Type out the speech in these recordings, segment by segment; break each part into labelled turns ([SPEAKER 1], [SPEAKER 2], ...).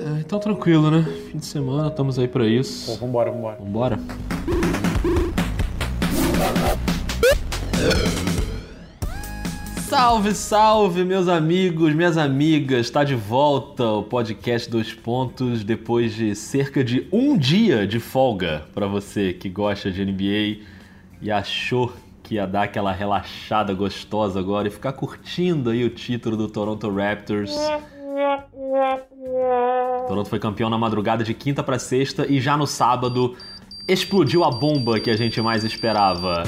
[SPEAKER 1] É, então tranquilo, né? Fim de semana, estamos aí pra isso.
[SPEAKER 2] Pô, vambora, vambora.
[SPEAKER 1] Vambora? Salve, salve, meus amigos, minhas amigas! Está de volta o podcast Dois Pontos depois de cerca de um dia de folga para você que gosta de NBA e achou que ia dar aquela relaxada gostosa agora e ficar curtindo aí o título do Toronto Raptors. Toronto foi campeão na madrugada de quinta para sexta e já no sábado explodiu a bomba que a gente mais esperava.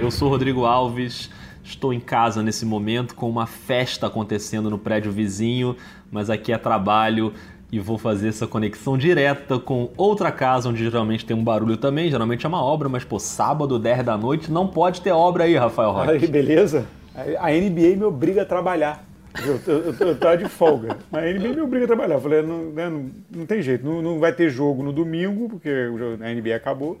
[SPEAKER 1] Eu sou Rodrigo Alves. Estou em casa nesse momento com uma festa acontecendo no prédio vizinho, mas aqui é trabalho e vou fazer essa conexão direta com outra casa onde geralmente tem um barulho também, geralmente é uma obra, mas pô, sábado, 10 da noite, não pode ter obra aí, Rafael Roque.
[SPEAKER 2] Aí, beleza? A NBA me obriga a trabalhar. Eu, eu, eu, eu tava de folga. Mas a NBA me obriga a trabalhar. Eu falei, não, né, não, não tem jeito, não, não vai ter jogo no domingo, porque a NBA acabou.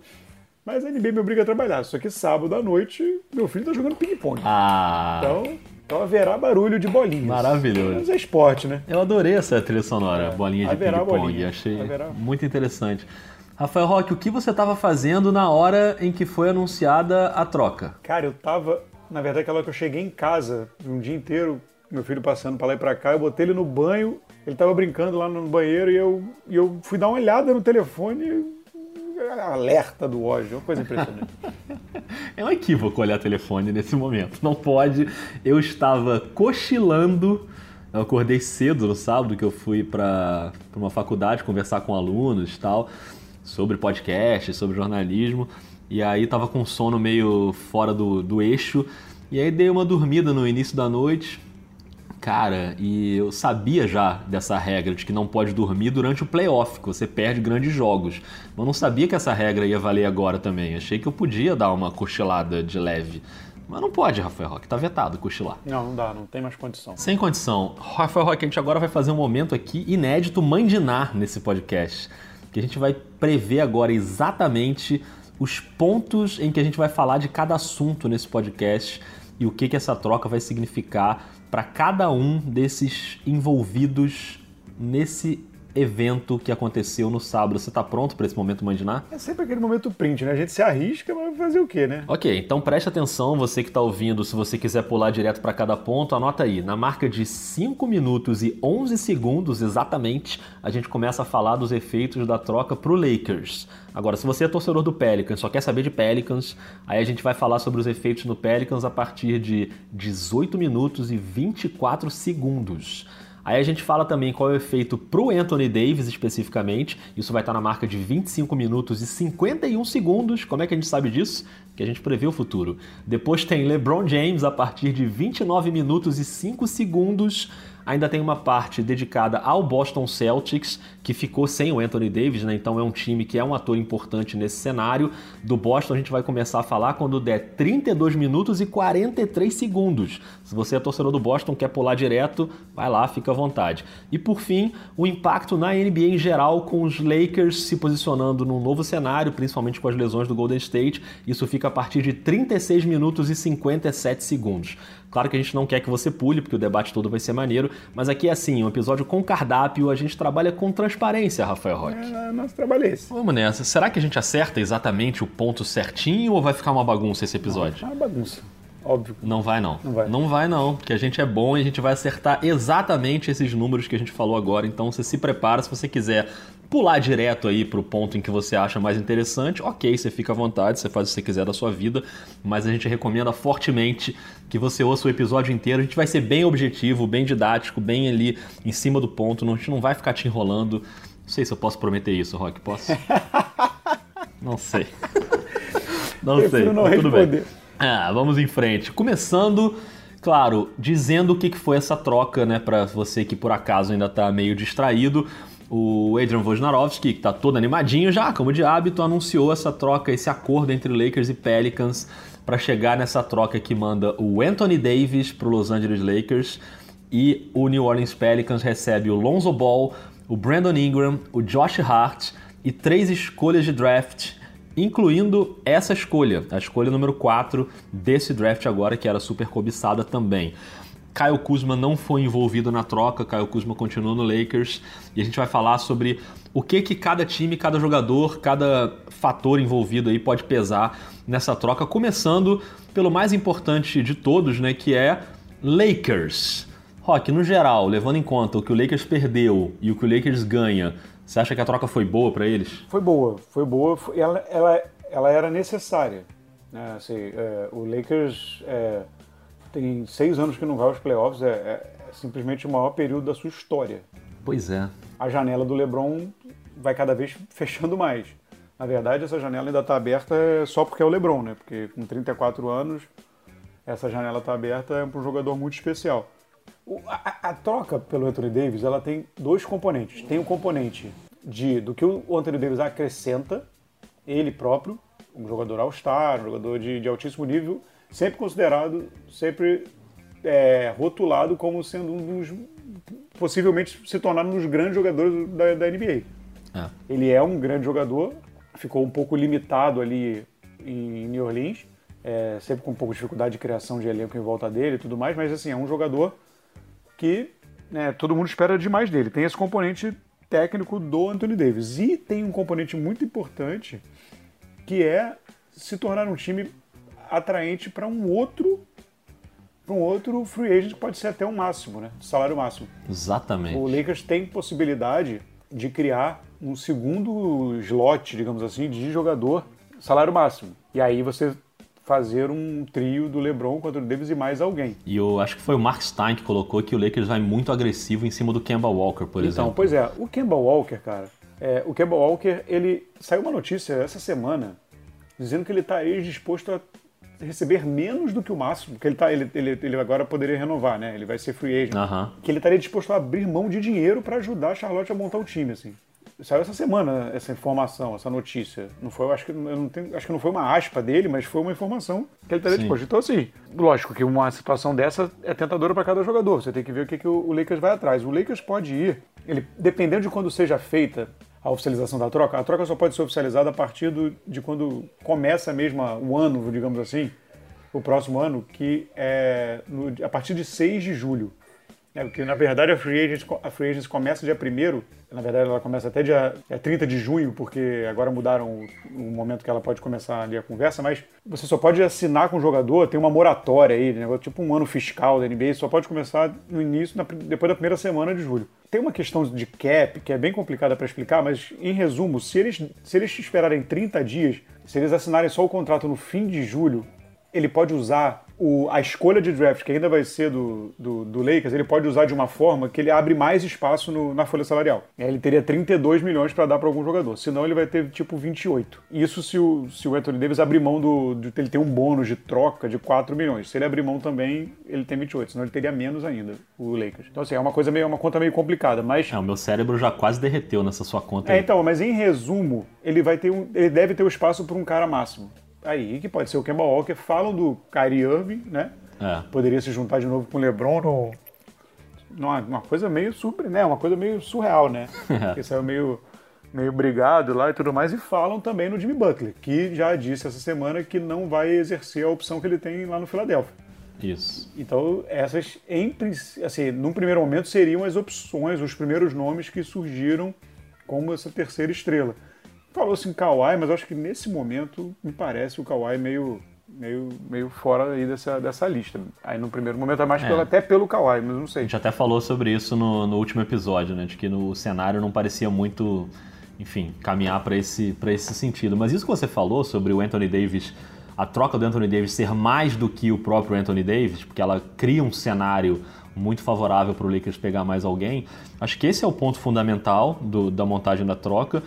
[SPEAKER 2] Mas a NBA me obriga a trabalhar. Só que sábado à noite, meu filho tá jogando ping-pong.
[SPEAKER 1] Ah.
[SPEAKER 2] Então, então haverá barulho de bolinhas.
[SPEAKER 1] Maravilhoso.
[SPEAKER 2] Mas é esporte, né?
[SPEAKER 1] Eu adorei essa trilha sonora,
[SPEAKER 2] É,
[SPEAKER 1] bolinha de ping-pong. Achei
[SPEAKER 2] Haverá.
[SPEAKER 1] muito interessante. Rafael Roque, o que você estava fazendo na hora em que foi anunciada a troca?
[SPEAKER 2] Cara, eu tava. Na verdade, aquela hora que eu cheguei em casa, um dia inteiro, meu filho passando pra lá e pra cá, eu botei ele no banho, ele tava brincando lá no banheiro e eu, e eu fui dar uma olhada no telefone. Alerta do ódio, uma coisa impressionante.
[SPEAKER 1] É um equívoco olhar telefone nesse momento. Não pode. Eu estava cochilando. Eu acordei cedo no sábado que eu fui para uma faculdade conversar com alunos e tal sobre podcast, sobre jornalismo. E aí tava com sono meio fora do, do eixo. E aí dei uma dormida no início da noite. Cara, e eu sabia já dessa regra de que não pode dormir durante o playoff, que você perde grandes jogos. Mas não sabia que essa regra ia valer agora também. Achei que eu podia dar uma cochilada de leve. Mas não pode, Rafael Roque, tá vetado cochilar.
[SPEAKER 2] Não, não dá, não tem mais condição.
[SPEAKER 1] Sem condição. Rafael Roque, a gente agora vai fazer um momento aqui inédito mandinar nesse podcast. Que a gente vai prever agora exatamente os pontos em que a gente vai falar de cada assunto nesse podcast e o que, que essa troca vai significar para cada um desses envolvidos nesse evento que aconteceu no sábado. Você tá pronto para esse momento mandinar?
[SPEAKER 2] É sempre aquele momento print, né? A gente se arrisca, mas fazer o quê, né?
[SPEAKER 1] Ok, então preste atenção, você que está ouvindo, se você quiser pular direto para cada ponto, anota aí. Na marca de 5 minutos e 11 segundos exatamente, a gente começa a falar dos efeitos da troca pro Lakers. Agora, se você é torcedor do Pelicans, só quer saber de Pelicans, aí a gente vai falar sobre os efeitos no Pelicans a partir de 18 minutos e 24 segundos. Aí a gente fala também qual é o efeito pro Anthony Davis especificamente. Isso vai estar na marca de 25 minutos e 51 segundos. Como é que a gente sabe disso? Que a gente prevê o futuro. Depois tem LeBron James a partir de 29 minutos e 5 segundos. Ainda tem uma parte dedicada ao Boston Celtics, que ficou sem o Anthony Davis, né? Então é um time que é um ator importante nesse cenário. Do Boston a gente vai começar a falar quando der 32 minutos e 43 segundos. Se você é torcedor do Boston, quer pular direto, vai lá, fica à vontade. E por fim, o impacto na NBA em geral, com os Lakers se posicionando num novo cenário, principalmente com as lesões do Golden State. Isso fica a partir de 36 minutos e 57 segundos. Claro que a gente não quer que você pule, porque o debate todo vai ser maneiro, mas aqui é assim, um episódio com cardápio, a gente trabalha com transparência, Rafael Roque.
[SPEAKER 2] É, nosso trabalho é esse.
[SPEAKER 1] Vamos nessa. Será que a gente acerta exatamente o ponto certinho ou vai ficar uma bagunça esse episódio?
[SPEAKER 2] É uma bagunça. Óbvio.
[SPEAKER 1] Não vai não.
[SPEAKER 2] Não vai.
[SPEAKER 1] Não vai não, porque a gente é bom e a gente vai acertar exatamente esses números que a gente falou agora. Então você se prepara se você quiser pular direto aí pro ponto em que você acha mais interessante. OK, você fica à vontade, você faz o que você quiser da sua vida, mas a gente recomenda fortemente que você ouça o episódio inteiro. A gente vai ser bem objetivo, bem didático, bem ali em cima do ponto, a gente não vai ficar te enrolando. Não sei se eu posso prometer isso, Rock, posso? não sei. Não sei.
[SPEAKER 2] Não
[SPEAKER 1] tudo bem. Ah, vamos em frente. Começando, claro, dizendo o que foi essa troca, né, para você que por acaso ainda tá meio distraído. O Adrian Wojnarowski, que tá todo animadinho já, como de hábito, anunciou essa troca, esse acordo entre Lakers e Pelicans para chegar nessa troca que manda o Anthony Davis pro Los Angeles Lakers e o New Orleans Pelicans recebe o Lonzo Ball, o Brandon Ingram, o Josh Hart e três escolhas de draft incluindo essa escolha, a escolha número 4 desse draft agora, que era super cobiçada também. Kyle Kuzma não foi envolvido na troca, Kyle Kuzma continua no Lakers e a gente vai falar sobre o que que cada time, cada jogador, cada fator envolvido aí pode pesar nessa troca, começando pelo mais importante de todos, né, que é Lakers. Rock, no geral, levando em conta o que o Lakers perdeu e o que o Lakers ganha, você acha que a troca foi boa para eles?
[SPEAKER 2] Foi boa, foi boa. Ela, ela, ela era necessária. Né? Assim, é, o Lakers é, tem seis anos que não vai aos playoffs, é, é, é, simplesmente o maior período da sua história.
[SPEAKER 1] Pois é.
[SPEAKER 2] A janela do LeBron vai cada vez fechando mais. Na verdade, essa janela ainda está aberta só porque é o LeBron, né? Porque com 34 anos, essa janela está aberta é para um jogador muito especial. O, a, a, troca pelo Anthony Davis, ela tem dois componentes. Tem o um componente de do que o Anthony Davis acrescenta, ele próprio, um jogador all-star, um jogador de, de altíssimo nível, sempre considerado, sempre é, rotulado como sendo um dos. possivelmente se tornar um dos grandes jogadores da, da NBA. É. Ele é um grande jogador, ficou um pouco limitado ali em New Orleans, é, sempre com um pouco de dificuldade de criação de elenco em volta dele e tudo mais, mas assim, é um jogador que né, todo mundo espera demais dele. Tem esse componente técnico do Anthony Davis. E tem um componente muito importante que é se tornar um time atraente para um outro para um outro free agent que pode ser até o máximo, né? Salário máximo.
[SPEAKER 1] Exatamente.
[SPEAKER 2] O Lakers tem possibilidade de criar um segundo slot, digamos assim, de jogador salário máximo. E aí você fazer um trio do LeBron contra o Davis e mais alguém.
[SPEAKER 1] E eu acho que foi o Mark Stein que colocou que o Lakers vai muito agressivo em cima do Kemba Walker, por
[SPEAKER 2] então,
[SPEAKER 1] exemplo.
[SPEAKER 2] Então, pois é, o Kemba Walker, cara, é, o Kemba Walker, ele saiu uma notícia essa semana dizendo que ele está disposto a receber menos do que o máximo, que ele, tá, ele, ele, ele agora poderia renovar, né? Ele vai ser free agent.
[SPEAKER 1] Uhum.
[SPEAKER 2] Que ele estaria disposto a abrir mão de dinheiro para ajudar a Charlotte a montar o time, assim. Saiu essa semana essa informação, essa notícia. Não foi, eu acho que eu não tenho, acho que não foi uma aspa dele, mas foi uma informação que ele estaria disposto. Então, assim, lógico que uma situação dessa é tentadora para cada jogador. Você tem que ver o que, que o Lakers vai atrás. O Lakers pode ir, ele, dependendo de quando seja feita a oficialização da troca, a troca só pode ser oficializada a partir do, de quando começa mesmo o ano, digamos assim, o próximo ano, que é no, a partir de 6 de julho. É, porque, na verdade, a Free Agents, a Free Agents começa dia 1 na verdade, ela começa até dia é 30 de junho, porque agora mudaram o, o, momento que ela pode começar ali a conversa, mas você só pode assinar com o jogador, tem uma moratória aí, né, tipo um ano fiscal da NBA, só pode começar no início, na, depois da primeira semana de julho. Tem uma questão de cap que é bem complicada para explicar, mas em resumo, se eles, se eles esperarem 30 dias, se eles assinarem só o contrato no fim de julho, ele pode usar o, a escolha de draft, que ainda vai ser do, do, do, Lakers, ele pode usar de uma forma que ele abre mais espaço no, na folha salarial. Ele teria 32 milhões para dar para algum jogador, senão ele vai ter tipo 28. Isso se o, se o Anthony Davis abrir mão do, ele tem um bônus de troca de 4 milhões. Se ele abrir mão também, ele tem 28, senão ele teria menos ainda, o Lakers. Então assim, é uma coisa meio, uma conta meio complicada, mas...
[SPEAKER 1] É, o meu cérebro já quase derreteu nessa sua conta.
[SPEAKER 2] É, aí. então, mas em resumo, ele vai ter um, ele deve ter o um espaço para um cara máximo aí, que pode ser o Kemba Walker, falam do Kyrie Irving, né? É. Poderia se juntar de novo com o LeBron no, numa, uma coisa meio super, né? Uma coisa meio surreal, né? Porque saiu meio, meio brigado lá e tudo mais. E falam também no Jimmy Butler, que já disse essa semana que não vai exercer a opção que ele tem lá no Philadelphia.
[SPEAKER 1] Isso.
[SPEAKER 2] Então, essas, em, assim, num primeiro momento, seriam as opções, os primeiros nomes que surgiram como essa terceira estrela. Falou-se em Kawhi, mas acho que nesse momento me parece o Kawhi meio, meio, meio fora aí dessa, dessa lista. Aí no primeiro momento é mais é. Pelo, até pelo Kawhi, mas não sei.
[SPEAKER 1] A gente até falou sobre isso no, no último episódio, né? De que no cenário não parecia muito, enfim, caminhar para esse, esse sentido. Mas isso que você falou sobre o Anthony Davis, a troca do Anthony Davis ser mais do que o próprio Anthony Davis, porque ela cria um cenário muito favorável para o Lakers pegar mais alguém. Acho que esse é o ponto fundamental do, da montagem da troca.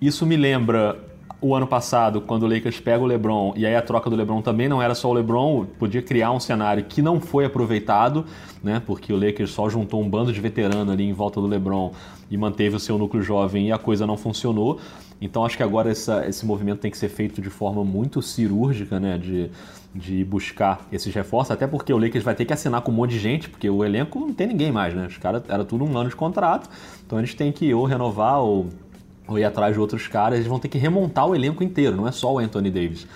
[SPEAKER 1] Isso me lembra o ano passado, quando o Lakers pega o LeBron, e aí a troca do LeBron também não era só o LeBron, podia criar um cenário que não foi aproveitado, né? Porque o Lakers só juntou um bando de veterano ali em volta do LeBron e manteve o seu núcleo jovem e a coisa não funcionou. Então acho que agora essa, esse movimento tem que ser feito de forma muito cirúrgica, né? De, de buscar esses reforços, até porque o Lakers vai ter que assinar com um monte de gente, porque o elenco não tem ninguém mais, né? Os caras era tudo um ano de contrato, então eles têm que ou renovar ou ou ir atrás de outros caras, eles vão ter que remontar o elenco inteiro, não é só o Anthony Davis.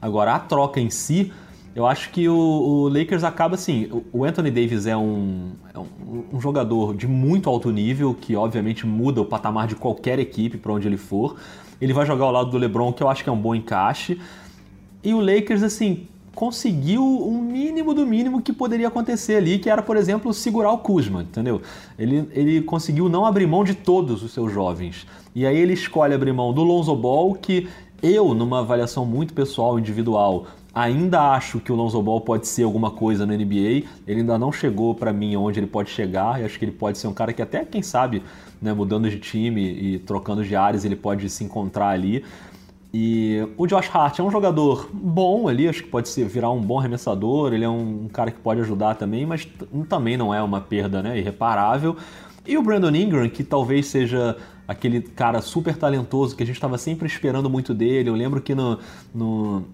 [SPEAKER 1] Agora, a troca em si, Eu acho que o, o Lakers acaba assim. O Anthony Davis é um, é um, um, jogador de muito alto nível, que obviamente muda o patamar de qualquer equipe para onde ele for. Ele vai jogar ao lado do LeBron, que eu acho que é um bom encaixe. E o Lakers, assim, conseguiu o mínimo do mínimo que poderia acontecer ali, que era, por exemplo, segurar o Kuzma, entendeu? Ele, ele conseguiu não abrir mão de todos os seus jovens. E aí ele escolhe abrir mão do Lonzo Ball, que eu, numa avaliação muito pessoal, individual, Ainda acho que o Lonzo Ball pode ser alguma coisa no NBA. Ele ainda não chegou para mim onde ele pode chegar. E acho que ele pode ser um cara que até, quem sabe, né, mudando de time e trocando de áreas, ele pode se encontrar ali. E o Josh Hart é um jogador bom ali, acho que pode ser, virar um bom arremessador. Ele é um, cara que pode ajudar também, mas também não é uma perda né, irreparável. E o Brandon Ingram, que talvez seja aquele cara super talentoso que a gente estava sempre esperando muito dele. Eu lembro que no, no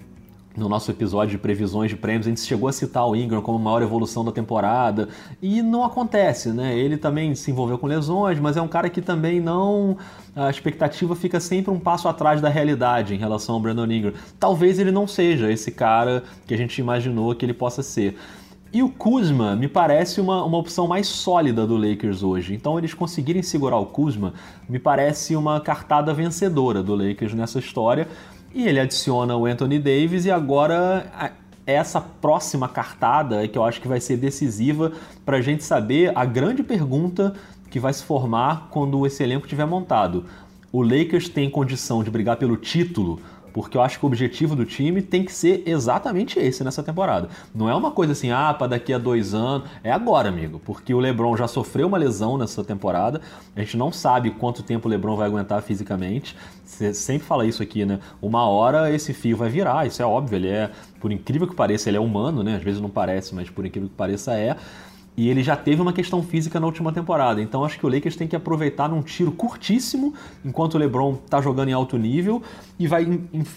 [SPEAKER 1] no nosso episódio de previsões de prêmios, a gente chegou a citar o Ingram como a maior evolução da temporada e não acontece, né? Ele também se envolveu com lesões, mas é um cara que também não. A expectativa fica sempre um passo atrás da realidade em relação ao Brandon Ingram. Talvez ele não seja esse cara que a gente imaginou que ele possa ser. E o Kuzma me parece uma, uma opção mais sólida do Lakers hoje. Então, eles conseguirem segurar o Kuzma me parece uma cartada vencedora do Lakers nessa história. E ele adiciona o Anthony Davis e agora essa próxima cartada é que eu acho que vai ser decisiva para a gente saber a grande pergunta que vai se formar quando esse elenco estiver montado. O Lakers tem condição de brigar pelo título porque eu acho que o objetivo do time tem que ser exatamente esse nessa temporada. Não é uma coisa assim, ah, para daqui a dois anos. É agora, amigo, porque o LeBron já sofreu uma lesão nessa temporada. A gente não sabe quanto tempo o LeBron vai aguentar fisicamente. Você sempre fala isso aqui, né? Uma hora esse fio vai virar, isso é óbvio. Ele é, por incrível que pareça, ele é humano, né? Às vezes não parece, mas por incrível que pareça é. E ele já teve uma questão física na última temporada. Então acho que o Lakers tem que aproveitar num tiro curtíssimo, enquanto o LeBron está jogando em alto nível, e vai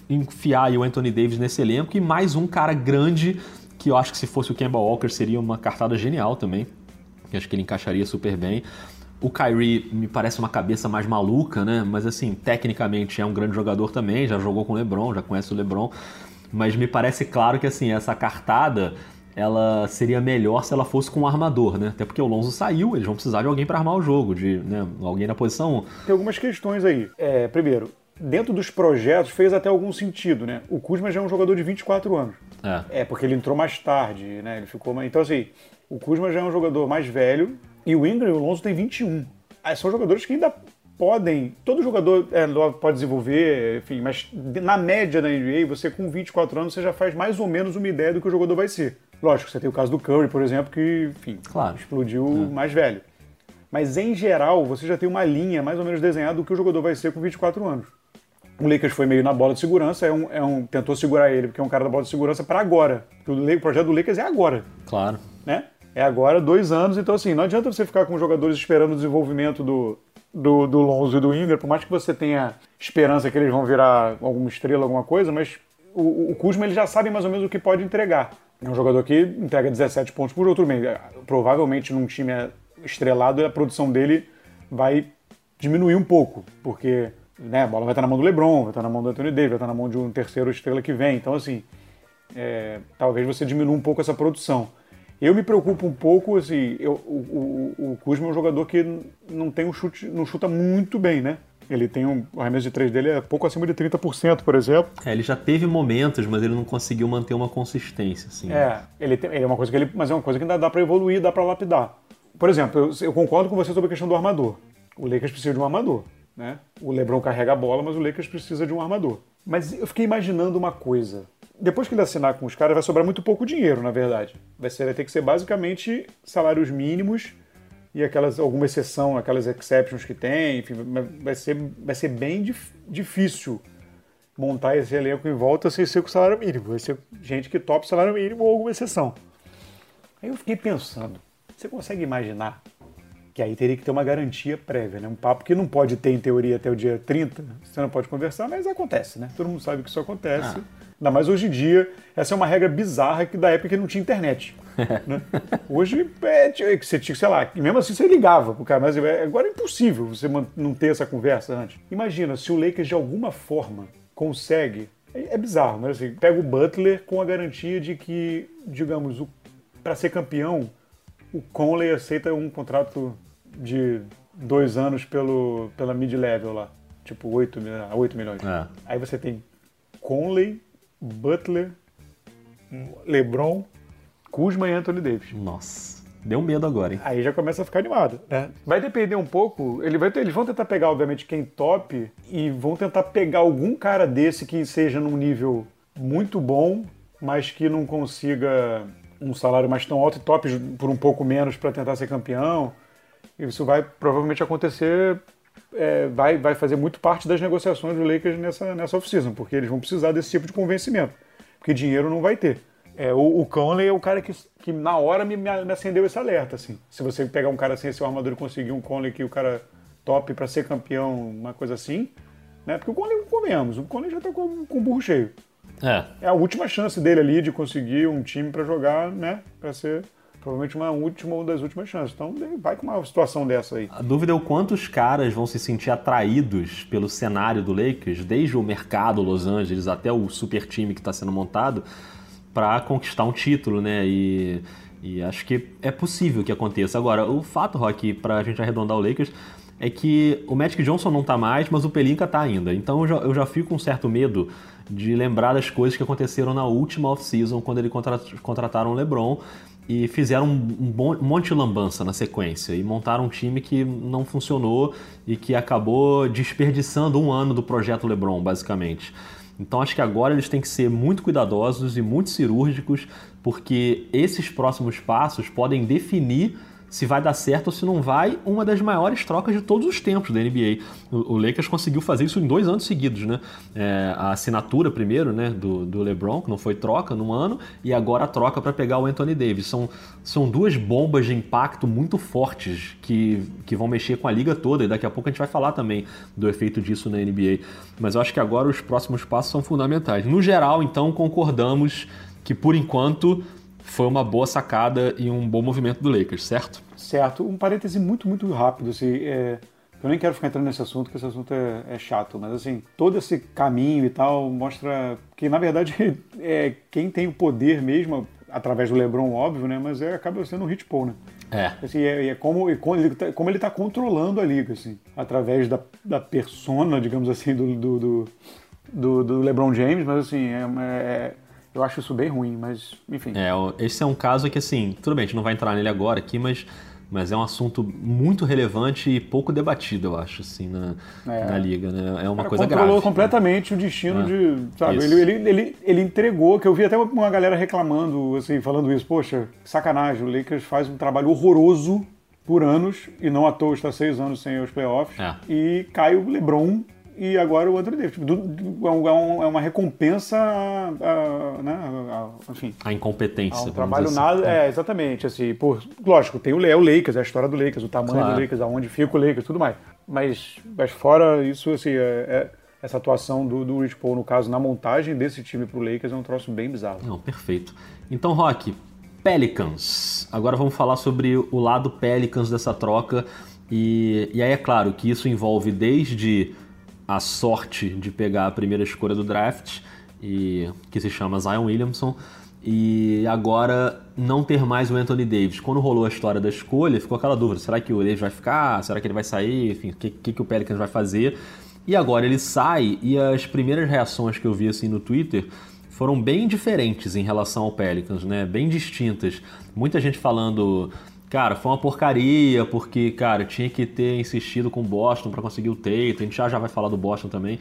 [SPEAKER 1] enfiar o Anthony Davis nesse elenco e mais um cara grande que eu acho que se fosse o Kemba Walker seria uma cartada genial também. Que acho que ele encaixaria super bem. O Kyrie me parece uma cabeça mais maluca, né? Mas assim, tecnicamente é um grande jogador também, já jogou com o LeBron, já conhece o LeBron. Mas me parece claro que assim, essa cartada ela seria melhor se ela fosse com um armador, né? Até porque o Lonzo saiu, eles vão precisar de alguém para armar o jogo, de né, alguém na posição.
[SPEAKER 2] Tem algumas questões aí. É, primeiro, dentro dos projetos fez até algum sentido, né? O Kuzma já é um jogador de 24 anos. É. é porque ele entrou mais tarde, né? Ele ficou mais... Então, assim, o Kuzma já é um jogador mais velho e o Ingram e o Lonzo têm 21. Ah, são jogadores que ainda podem. Todo jogador é, pode desenvolver, enfim, mas na média da NBA, você com 24 anos, você já faz mais ou menos uma ideia do que o jogador vai ser. Lógico, você tem o caso do Curry, por exemplo, que, enfim, claro. explodiu é. mais velho. Mas em geral, você já tem uma linha mais ou menos desenhada do que o jogador vai ser com 24 anos. O Lakers foi meio na bola de segurança, é um, é um, tentou segurar ele, porque é um cara da bola de segurança para agora. O, o projeto do Lakers é agora.
[SPEAKER 1] Claro.
[SPEAKER 2] Né? É agora, dois anos, então assim, não adianta você ficar com jogadores esperando o desenvolvimento do, do, do Lonzo e do Ingram, por mais que você tenha esperança que eles vão virar alguma estrela, alguma coisa, mas o, o Kuzma ele já sabe mais ou menos o que pode entregar. É um jogador que entrega 17 pontos por outro mês. Provavelmente num time estrelado a produção dele vai diminuir um pouco, porque né, a bola vai estar na mão do LeBron, vai estar na mão do Anthony Davis, vai estar na mão de um terceiro estrela que vem. Então, assim, é, talvez você diminua um pouco essa produção. Eu me preocupo um pouco, assim, eu, o, o, o Kuzma é um jogador que não tem um chute, não chuta muito bem, né? Ele tem um o arremesso de 3 dele é pouco acima de 30%, por exemplo.
[SPEAKER 1] É, ele já teve momentos, mas ele não conseguiu manter uma consistência, assim.
[SPEAKER 2] É, ele, tem, ele é uma coisa que ele, mas é uma coisa que ainda dá para evoluir, dá para lapidar. Por exemplo, eu, eu, concordo com você sobre a questão do armador. O Lakers precisa de um armador, né? O LeBron carrega a bola, mas o Lakers precisa de um armador. Mas eu fiquei imaginando uma coisa. Depois que ele assinar com os caras, vai sobrar muito pouco dinheiro, na verdade. Vai, ser, vai ter que ser basicamente salários mínimos e aquelas alguma exceção, aquelas exceptions que tem, enfim, vai ser, vai ser bem dif, difícil montar esse elenco em volta sem ser com salário mínimo. Vai ser gente que topa salário mínimo ou alguma exceção. Aí eu fiquei pensando, você consegue imaginar que aí teria que ter uma garantia prévia, né? Um papo que não pode ter em teoria até o dia 30, você não pode conversar, mas acontece, né? Todo mundo sabe que isso acontece. Ah. Ainda mais hoje em dia, essa é uma regra bizarra que da época que não tinha internet. Né? Hoje, é, você tinha, sei lá, mesmo assim você ligava pro cara, mas é, agora é impossível você não ter essa conversa antes. Imagina se o Lakers de alguma forma consegue É, é bizarro, mas assim, pega o Butler com a garantia de que, digamos, para ser campeão, o Conley aceita um contrato de dois anos pelo, pela mid-level lá. Tipo, 8, 8 milhões. É. Aí você tem Conley, Butler, LeBron, Kuzma e Anthony Davis.
[SPEAKER 1] Nossa. Deu medo agora, hein?
[SPEAKER 2] Aí já começa a ficar animado. Né? Vai depender um pouco. Ele vai ter, eles vão tentar pegar, obviamente, quem top e vão tentar pegar algum cara desse que seja num nível muito bom, mas que não consiga um salário mais tão alto e top por um pouco menos para tentar ser campeão. Isso vai provavelmente acontecer, é, vai, vai fazer muito parte das negociações do Lakers nessa, nessa off-season, porque eles vão precisar desse tipo de convencimento, porque dinheiro não vai ter. É, o, o Conley é o cara que, que na hora me, me acendeu esse alerta. Assim. Se você pegar um cara sem ser armador e conseguir um Conley que o cara top para ser campeão, uma coisa assim, né? Porque o Conley, comemos, o Conley já tá com, com o burro cheio. É. é a última chance dele ali de conseguir um time para jogar, né? Para ser provavelmente uma última ou das últimas chances. Então vai com uma situação dessa aí.
[SPEAKER 1] A dúvida é o quantos caras vão se sentir atraídos pelo cenário do Lakers, desde o mercado Los Angeles até o super time que está sendo montado, para conquistar um título, né? E, e acho que é possível que aconteça. Agora, o fato, Rock, para a gente arredondar o Lakers, é que o Magic Johnson não tá mais, mas o Pelinka tá ainda. Então eu já, eu já fico com um certo medo de lembrar das coisas que aconteceram na última off-season, quando eles contrataram o LeBron e fizeram um, um, monte de lambança na sequência e montaram um time que não funcionou e que acabou desperdiçando um ano do projeto LeBron, basicamente. Então acho que agora eles têm que ser muito cuidadosos e muito cirúrgicos, porque esses próximos passos podem definir se vai dar certo ou se não vai, uma das maiores trocas de todos os tempos da NBA. O, Lakers conseguiu fazer isso em dois anos seguidos, né? É, a assinatura primeiro, né, do, do LeBron, que não foi troca num ano, e agora a troca para pegar o Anthony Davis. São, são duas bombas de impacto muito fortes que, que vão mexer com a liga toda, e daqui a pouco a gente vai falar também do efeito disso na NBA. Mas eu acho que agora os próximos passos são fundamentais. No geral, então, concordamos que por enquanto foi uma boa sacada e um bom movimento do Lakers, certo?
[SPEAKER 2] Certo. Um parêntese muito, muito rápido. Assim, é, eu nem quero ficar entrando nesse assunto, porque esse assunto é, é, chato, mas assim, todo esse caminho e tal mostra que, na verdade, é, quem tem o poder mesmo, através do LeBron, óbvio, né? Mas é, acaba sendo o Rich Paul, né? É. Assim, é, é como, tá, como ele está controlando a liga, assim, através da, da persona, digamos assim, do, do, do, do LeBron James, mas assim, é, é eu acho isso bem ruim, mas enfim.
[SPEAKER 1] É, esse é um caso que, assim, tudo bem, a gente não vai entrar nele agora aqui, mas, mas é um assunto muito relevante e pouco debatido, eu acho, assim, na, é. na liga, né? É uma Cara, coisa grave.
[SPEAKER 2] controlou completamente né? o destino é. de, sabe, ele, ele, ele, ele, entregou, que eu vi até uma galera reclamando, assim, falando isso, poxa, sacanagem, o Lakers faz um trabalho horroroso por anos, e não à toa está seis anos sem os playoffs, é. e cai o LeBron e agora o Anthony Davis. Tipo, é, é, é, uma recompensa a, a, né, a, enfim,
[SPEAKER 1] a incompetência.
[SPEAKER 2] Um trabalho assim. nada. É, exatamente. Assim, por, lógico, tem o, o Lakers, a história do Lakers, o tamanho claro. do Lakers, aonde fica o Lakers, tudo mais. Mas, mas fora isso, assim, é, é, essa atuação do, do Rich Paul, no caso, na montagem desse time pro Lakers é um troço bem bizarro.
[SPEAKER 1] Não, perfeito. Então, Rock, Pelicans. Agora vamos falar sobre o lado Pelicans dessa troca. E, e aí é claro que isso envolve desde a sorte de pegar a primeira escolha do draft, e que se chama Zion Williamson, e agora não ter mais o Anthony Davis. Quando rolou a história da escolha, ficou aquela dúvida: será que o Davis vai ficar? Será que ele vai sair? Enfim, o que, que, que o Pelicans vai fazer? E agora ele sai, e as primeiras reações que eu vi assim no Twitter foram bem diferentes em relação ao Pelicans, né? Bem distintas. Muita gente falando Cara, foi uma porcaria, porque, cara, tinha que ter insistido com o Boston para conseguir o Tatum. A gente já, já vai falar do Boston também.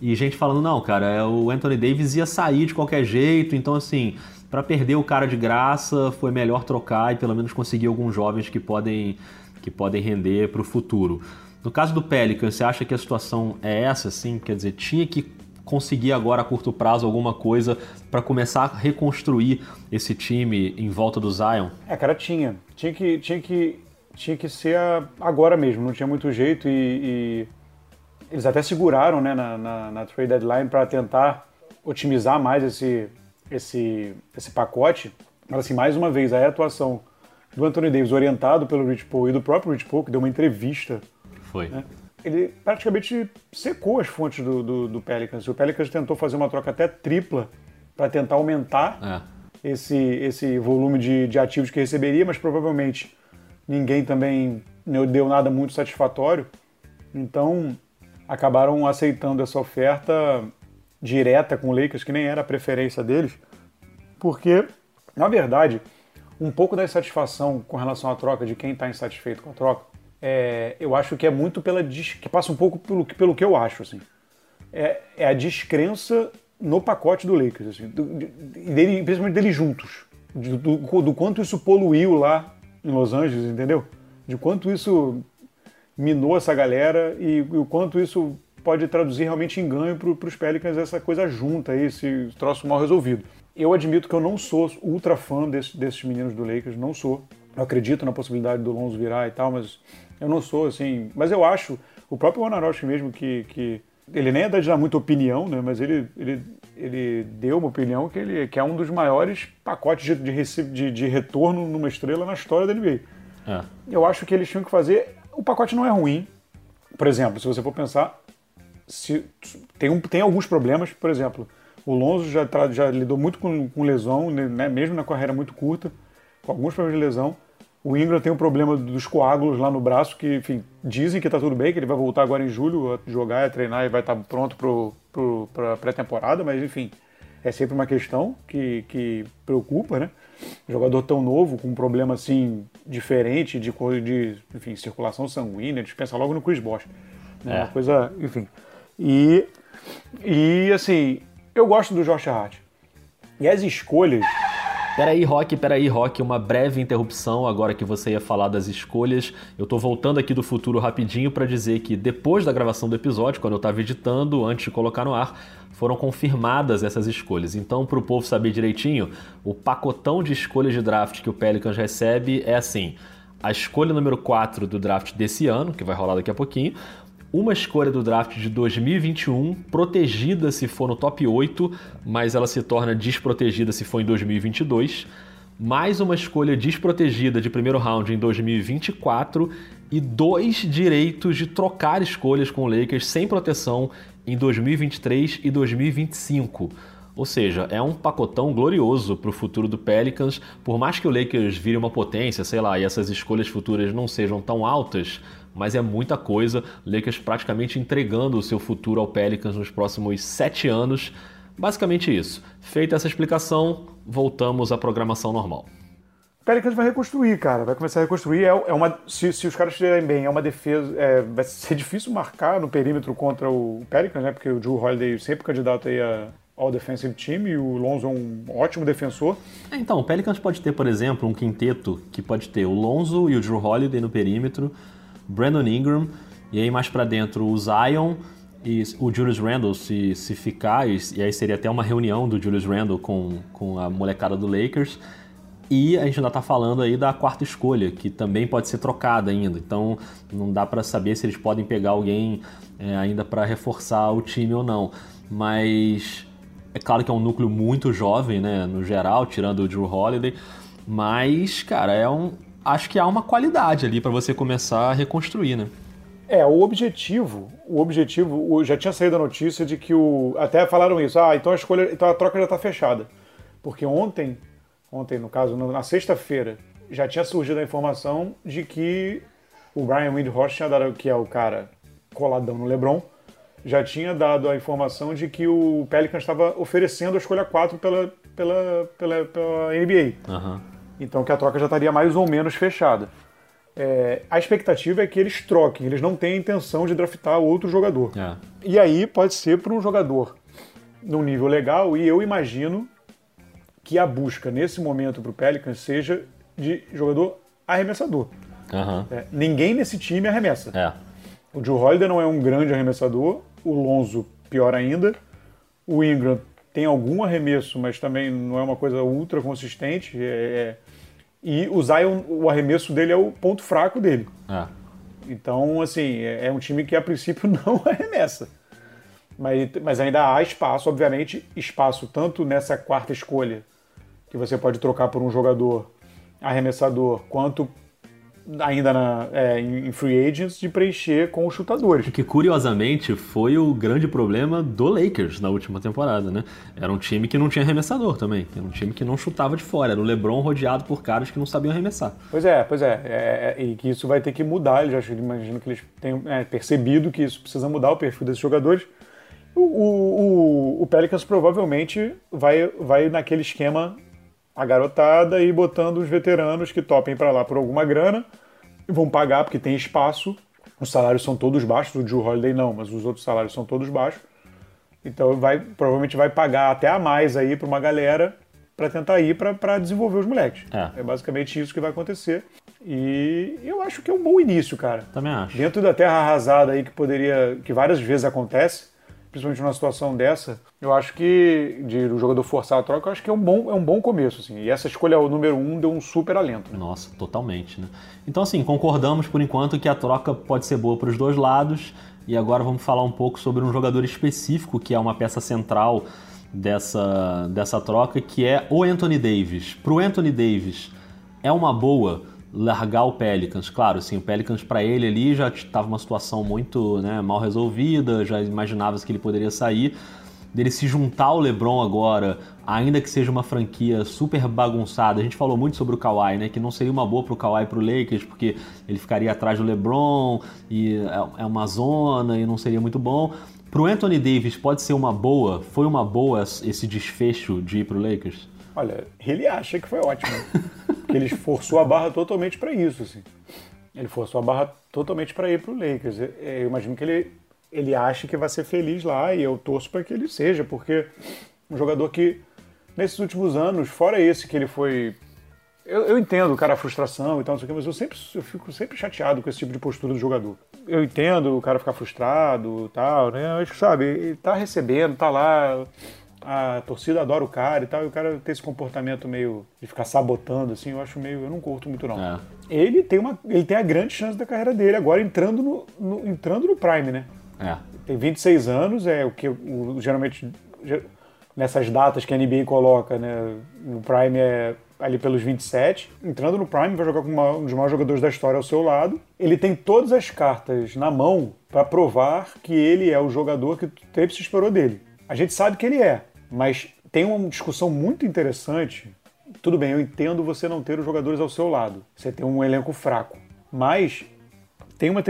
[SPEAKER 1] E gente falando, não, cara, é, o Anthony Davis ia sair de qualquer jeito, então, assim, para perder o cara de graça, foi melhor trocar e pelo menos conseguir alguns jovens que podem, que podem render para o futuro. No caso do Pelican, você acha que a situação é essa, assim? Quer dizer, tinha que conseguir agora a curto prazo alguma coisa para começar a reconstruir esse time em volta do Zion?
[SPEAKER 2] É, cara, tinha. Tinha que, tinha que, tinha que ser agora mesmo, não tinha muito jeito e, e eles até seguraram né, na, na, na trade deadline para tentar otimizar mais esse, esse, esse pacote. Mas assim, mais uma vez, a atuação do Anthony Davis orientado pelo Rich Paul e do próprio Rich Paul, que deu uma entrevista
[SPEAKER 1] Foi. Né,
[SPEAKER 2] ele praticamente secou as fontes do, do, do Pelicans. O Pelicans tentou fazer uma troca até tripla para tentar aumentar é. esse, esse volume de, de ativos que receberia, mas provavelmente ninguém também deu nada muito satisfatório. Então acabaram aceitando essa oferta direta com o Lakers, que nem era a preferência deles, porque, na verdade, um pouco da insatisfação com relação à troca, de quem está insatisfeito com a troca, é, eu acho que é muito pela. que passa um pouco pelo, pelo que eu acho, assim. É, é a descrença no pacote do Lakers, assim, do, dele, principalmente deles juntos. Do, do, do, quanto isso poluiu lá em Los Angeles, entendeu? De quanto isso minou essa galera e, e o quanto isso pode traduzir realmente em ganho para os Pelicans essa coisa junta, esse troço mal resolvido. Eu admito que eu não sou ultra fã desse, desses meninos do Lakers, não sou. Eu acredito na possibilidade do Lonzo virar e tal, mas eu não sou assim. Mas eu acho, o próprio Wanaroski mesmo, que, que ele nem é de dar muita opinião, né? Mas ele, ele, ele deu uma opinião que, ele, que é um dos maiores pacotes de, de, de, de retorno numa estrela na história da NBA. É. Eu acho que eles tinham que fazer. O pacote não é ruim. Por exemplo, se você for pensar, se, tem, um, tem alguns problemas, por exemplo, o Lonzo já, já lidou muito com, com lesão, né, mesmo na carreira muito curta, com alguns problemas de lesão. O Ingram tem um problema dos coágulos lá no braço, que, enfim, dizem que está tudo bem, que ele vai voltar agora em julho a jogar, a treinar e vai estar tá pronto para a pré-temporada, mas, enfim, é sempre uma questão que, que preocupa, né? Jogador tão novo, com um problema assim diferente de, de enfim, circulação sanguínea, a gente pensa logo no Chris Bosh. Né? É. Uma coisa, enfim. E, e assim, eu gosto do Josh Hart. E as escolhas.
[SPEAKER 1] Peraí, Rock, peraí, Rock, uma breve interrupção agora que você ia falar das escolhas. Eu tô voltando aqui do futuro rapidinho para dizer que depois da gravação do episódio, quando eu tava editando, antes de colocar no ar, foram confirmadas essas escolhas. Então, para o povo saber direitinho, o pacotão de escolhas de draft que o Pelicans recebe é assim: a escolha número 4 do draft desse ano, que vai rolar daqui a pouquinho, uma escolha do draft de 2021, protegida se for no top 8, mas ela se torna desprotegida se for em 2022. Mais uma escolha desprotegida de primeiro round em 2024 e dois direitos de trocar escolhas com o Lakers sem proteção em 2023 e 2025. Ou seja, é um pacotão glorioso para o futuro do Pelicans. Por mais que o Lakers vire uma potência, sei lá, e essas escolhas futuras não sejam tão altas, mas é muita coisa. Lakers praticamente entregando o seu futuro ao Pelicans nos próximos sete anos. Basicamente isso. Feita essa explicação, voltamos à programação normal.
[SPEAKER 2] O Pelicans vai reconstruir, cara. Vai começar a reconstruir. É, é uma, se, se os caras estiverem bem, é uma defesa. É, vai ser difícil marcar no perímetro contra o Pelicans, né? Porque o Drew Holiday sempre candidato aí a All Defensive Team e o Lonzo é um ótimo defensor.
[SPEAKER 1] É, então, o Pelicans pode ter, por exemplo, um quinteto que pode ter o Lonzo e o Drew Holiday no perímetro Brandon Ingram, e aí mais para dentro o Zion e o Julius Randle se, se ficar, e, aí seria até uma reunião do Julius Randle com, com a molecada do Lakers. E a gente ainda está falando aí da quarta escolha, que também pode ser trocada ainda. Então não dá para saber se eles podem pegar alguém é, ainda para reforçar o time ou não. Mas é claro que é um núcleo muito jovem, né, no geral, tirando o Drew Holiday. Mas, cara, é um, acho que há uma qualidade ali para você começar a reconstruir, né?
[SPEAKER 2] É, o objetivo, o objetivo, já tinha saído a notícia de que o. Até falaram isso, ah, então a escolha. Então a troca já está fechada. Porque ontem, ontem, no caso, na sexta-feira, já tinha surgido a informação de que o Brian Windhorst tinha dado, que é o cara coladão no Lebron, já tinha dado a informação de que o Pelicans estava oferecendo a escolha 4 pela, pela, pela, pela NBA. Uhum. Então que a troca já estaria mais ou menos fechada. É, a expectativa é que eles troquem, eles não têm a intenção de draftar outro jogador. É. E aí pode ser para um jogador num nível legal, e eu imagino que a busca nesse momento para o Pelicans seja de jogador arremessador. Uhum. É, ninguém nesse time arremessa. É. O Joe Holiday não é um grande arremessador, o Lonzo pior ainda, o Ingram tem algum arremesso, mas também não é uma coisa ultra consistente. É, é e o Zion, o arremesso dele é o ponto fraco dele. É. Então, assim, é, é um time que a princípio não arremessa. Mas, mas ainda há espaço, obviamente, espaço tanto nessa quarta escolha, que você pode trocar por um jogador arremessador, quanto ainda na, é, em free agents de preencher com os chutadores.
[SPEAKER 1] Que curiosamente foi o grande problema do Lakers na última temporada, né? Era um time que não tinha arremessador também, era um time que não chutava de fora, era o LeBron rodeado por caras que não sabiam arremessar.
[SPEAKER 2] Pois é, pois é, é, é e que isso vai ter que mudar. Eu já imagino que eles tenham é, percebido que isso precisa mudar o perfil desses jogadores. O, o, o, Pelicans provavelmente vai, vai naquele esquema a garotada e botando os veteranos que topem para lá por alguma grana e vão pagar porque tem espaço. Os salários são todos baixos, o Drew Holiday não, mas os outros salários são todos baixos. Então vai, provavelmente vai pagar até a mais aí para uma galera para tentar ir para desenvolver os moleques. É. é. basicamente isso que vai acontecer. E eu acho que é um bom início, cara.
[SPEAKER 1] Também acho.
[SPEAKER 2] Dentro da terra arrasada aí que poderia, que várias vezes acontece, principalmente numa situação dessa, eu acho que de o jogador forçar a troca, eu acho que é um bom, é um bom começo, assim. E essa escolha o número um deu um super alento.
[SPEAKER 1] Né? Nossa, totalmente, né? Então, assim, concordamos por enquanto que a troca pode ser boa para os dois lados. E agora vamos falar um pouco sobre um jogador específico que é uma peça central dessa, dessa troca, que é o Anthony Davis. Para o Anthony Davis, é uma boa largar o Pelicans. Claro, assim, o Pelicans para ele ali já estava uma situação muito né, mal resolvida, já imaginava-se que ele poderia sair. Dele se juntar ao LeBron agora, ainda que seja uma franquia super bagunçada. A gente falou muito sobre o Kawhi, né? Que não seria uma boa para o Kawhi para o Lakers, porque ele ficaria atrás do LeBron e é, é uma zona e não seria muito bom. Para o Anthony Davis pode ser uma boa? Foi uma boa esse desfecho de ir para o Lakers?
[SPEAKER 2] Olha, ele acha que foi ótimo. que ele forçou a barra totalmente para isso, assim. Ele forçou a barra totalmente para ir para o Lakers. Eu imagino que ele, ele acha que vai ser feliz lá e eu torço para que ele seja, porque um jogador que nesses últimos anos, fora esse que ele foi eu, eu, entendo, cara, a frustração e tal, não sei o que, mas eu sempre eu fico sempre chateado com esse tipo de postura do jogador. Eu entendo o cara ficar frustrado e tal, né? Acho que, sabe, ele tá recebendo, tá lá, a torcida adora o cara e tal, e o cara tem esse comportamento meio de ficar sabotando, assim, eu acho meio. Eu não curto muito, não. É. Ele tem uma. Ele tem a grande chance da carreira dele, agora entrando no, no entrando no Prime, né?
[SPEAKER 1] É.
[SPEAKER 2] Tem 26 anos, é o que o, geralmente. Nessas datas que a NBA coloca, né? No Prime é ali pelos 27. Entrando no Prime, vai jogar com uma, um dos maiores jogadores da história ao seu lado. Ele tem todas as cartas na mão para provar que ele é o jogador que sempre se esperou dele. A gente sabe que ele é, mas tem uma discussão muito interessante. Tudo bem, eu entendo você não ter os jogadores ao seu lado, você tem um elenco fraco, mas tem uma,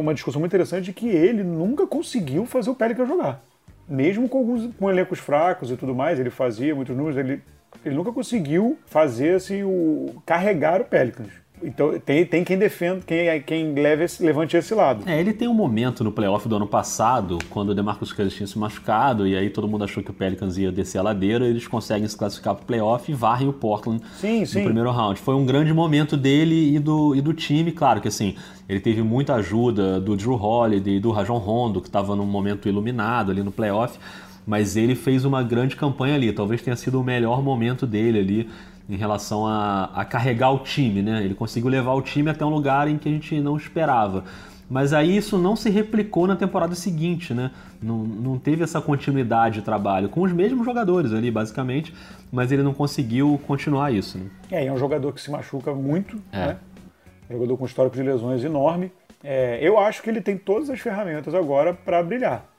[SPEAKER 2] uma discussão muito interessante de que ele nunca conseguiu fazer o Pelicans jogar. Mesmo com, alguns, com elencos fracos e tudo mais, ele fazia muitos números, ele, ele nunca conseguiu fazer assim, o, carregar o Pelicans. Então tem, tem quem defenda, quem, quem leve esse, levante esse lado.
[SPEAKER 1] É, ele tem um momento no playoff do ano passado, quando o DeMarcus Cousins tinha se machucado, e aí todo mundo achou que o Pelicans ia descer a ladeira, eles conseguem se classificar para o playoff e varrem o Portland
[SPEAKER 2] sim, sim.
[SPEAKER 1] no primeiro round. Foi um grande momento dele e do, e do time, claro que assim, ele teve muita ajuda do Drew Holiday, do Rajon Rondo, que estava num momento iluminado ali no playoff, mas ele fez uma grande campanha ali, talvez tenha sido o melhor momento dele ali em relação a, a carregar o time, né? Ele conseguiu levar o time até um lugar em que a gente não esperava. Mas aí isso não se replicou na temporada seguinte, né? Não, não teve essa continuidade de trabalho com os mesmos jogadores ali, basicamente, mas ele não conseguiu continuar isso. Né?
[SPEAKER 2] É, é um jogador que se machuca muito, é. né? Um jogador com histórico de lesões enorme. É, eu acho que ele tem todas as ferramentas agora para brilhar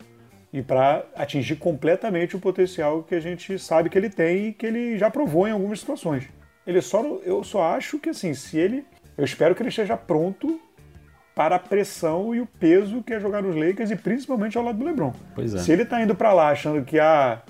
[SPEAKER 2] e para atingir completamente o potencial que a gente sabe que ele tem e que ele já provou em algumas situações. Ele só, eu só acho que assim, se ele, eu espero que ele esteja pronto para a pressão e o peso que é jogar nos Lakers e principalmente ao lado do LeBron.
[SPEAKER 1] É.
[SPEAKER 2] Se ele está indo para lá achando que ah,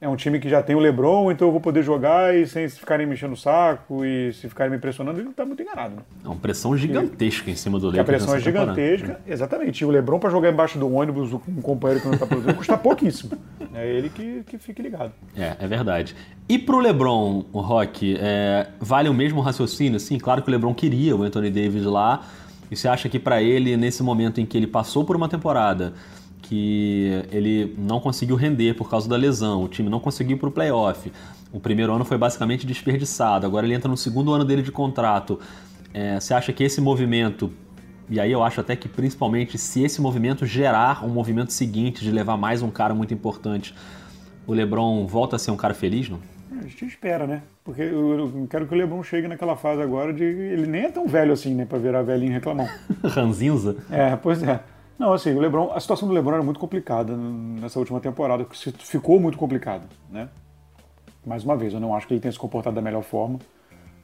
[SPEAKER 2] é um time que já tem o LeBron, então eu vou poder jogar e sem ficarem me enchendo o saco e se ficarem me pressionando, ele está muito enganado. Né?
[SPEAKER 1] É uma pressão gigantesca em cima do Lakers.
[SPEAKER 2] A pressão é gigantesca, temporada. exatamente. E o LeBron para jogar embaixo do ônibus com um companheiro que não está produzindo custa pouquíssimo. É ele que, que fique ligado.
[SPEAKER 1] É, é verdade. E para o LeBron, o Rock, é, vale o mesmo raciocínio? Sim, claro que o LeBron queria o Anthony Davis lá. E você acha que para ele, nesse momento em que ele passou por uma temporada que ele não conseguiu render por causa da lesão, o time não conseguiu para o playoff. O primeiro ano foi basicamente desperdiçado, agora ele entra no segundo ano dele de contrato. É, você acha que esse movimento, e aí eu acho até que principalmente se esse movimento gerar um movimento seguinte de levar mais um cara muito importante, o LeBron volta a ser um cara feliz, não?
[SPEAKER 2] A gente espera, né? Porque eu, eu quero que o LeBron chegue naquela fase agora de. Ele nem é tão velho assim, né? Pra virar velhinho reclamão.
[SPEAKER 1] Ranzinza?
[SPEAKER 2] É, pois é. Não, assim, o LeBron, a situação do LeBron era muito complicada nessa última temporada, ficou muito complicada, né? Mais uma vez, eu não acho que ele tenha se comportado da melhor forma,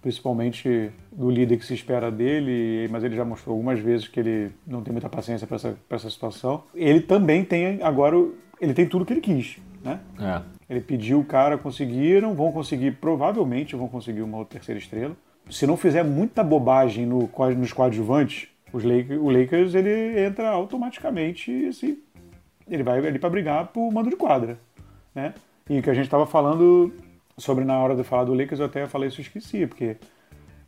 [SPEAKER 2] principalmente do líder que se espera dele, mas ele já mostrou algumas vezes que ele não tem muita paciência para essa, essa situação. Ele também tem agora, ele tem tudo que ele quis, né?
[SPEAKER 1] É.
[SPEAKER 2] Ele pediu o cara, conseguiram, vão conseguir, provavelmente vão conseguir uma terceira estrela. Se não fizer muita bobagem no, nos coadjuvantes, os Lakers, o Lakers ele entra automaticamente assim, ele vai ali para brigar por mando de quadra, né? E o que a gente estava falando sobre na hora de falar do Lakers, eu até falei isso e esqueci, porque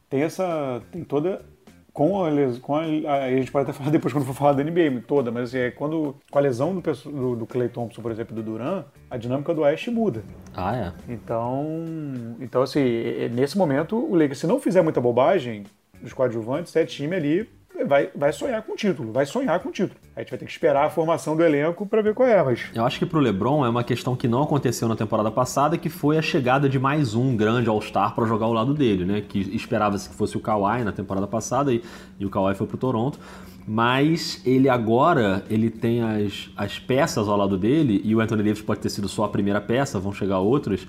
[SPEAKER 2] tem essa tem toda com a, com a, a, gente pode até falar depois quando for falar da NBA toda, mas assim, é quando com a lesão do, do, do Clay Thompson, por exemplo, do Duran, a dinâmica do Oeste muda.
[SPEAKER 1] Ah, é.
[SPEAKER 2] Então, então assim, nesse momento o Lakers se não fizer muita bobagem, os coadjuvantes, é time ali vai, vai sonhar com o título, vai sonhar com o título. A gente vai ter que esperar a formação do elenco para ver qual é, mas...
[SPEAKER 1] Eu acho que pro LeBron é uma questão que não aconteceu na temporada passada, que foi a chegada de mais um grande All-Star para jogar ao lado dele, né? Que esperava-se que fosse o Kawhi na temporada passada e, e o Kawhi foi pro Toronto. Mas ele agora, ele tem as, as peças ao lado dele, e o Anthony Davis pode ter sido só a primeira peça, vão chegar outras,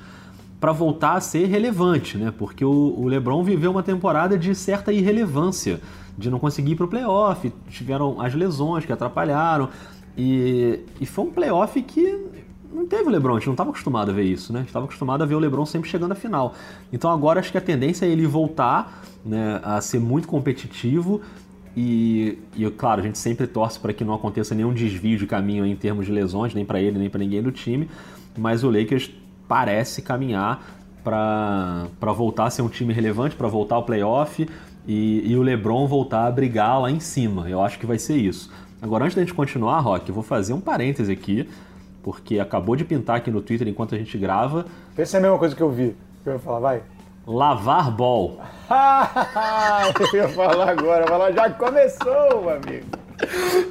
[SPEAKER 1] para voltar a ser relevante, né? Porque o, o LeBron viveu uma temporada de certa irrelevância de não conseguir ir para o playoff, tiveram as lesões que atrapalharam. E, e foi um playoff que não teve o LeBron, a gente não estava acostumado a ver isso, né? A gente estava acostumado a ver o LeBron sempre chegando à final. Então agora acho que a tendência é ele voltar né, a ser muito competitivo e, e, claro, a gente sempre torce para que não aconteça nenhum desvio de caminho em termos de lesões, nem para ele, nem para ninguém do time. Mas o Lakers parece caminhar para voltar a ser um time relevante, para voltar ao playoff e, e o LeBron voltar a brigar lá em cima. Eu acho que vai ser isso. Agora, antes da gente continuar, Rock, eu vou fazer um parêntese aqui, porque acabou de pintar aqui no Twitter enquanto a gente grava.
[SPEAKER 2] Essa é a mesma coisa que eu vi. Eu ia falar, vai.
[SPEAKER 1] Lavar bol.
[SPEAKER 2] eu ia falar agora, falar, já começou, amigo.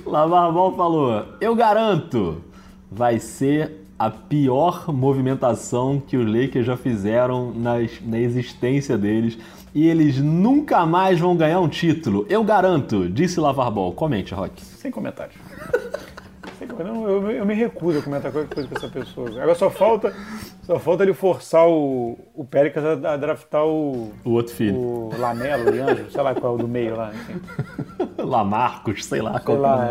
[SPEAKER 1] Lavar bol falou: Eu garanto, vai ser a pior movimentação que os Lakers já fizeram nas, na existência deles e eles nunca mais vão ganhar um título. Eu garanto, disse Lavar Ball. Comente, Rock.
[SPEAKER 2] Sem comentários. Não, eu, eu, me recuso a comentar qualquer coisa com essa pessoa. Agora só falta, só falta ele forçar o, o Péricles a, a draftar o.
[SPEAKER 1] O outro filho.
[SPEAKER 2] O Lamelo, o sei lá qual é o do meio lá. Enfim.
[SPEAKER 1] Lamarcos, sei lá.
[SPEAKER 2] Sei lá,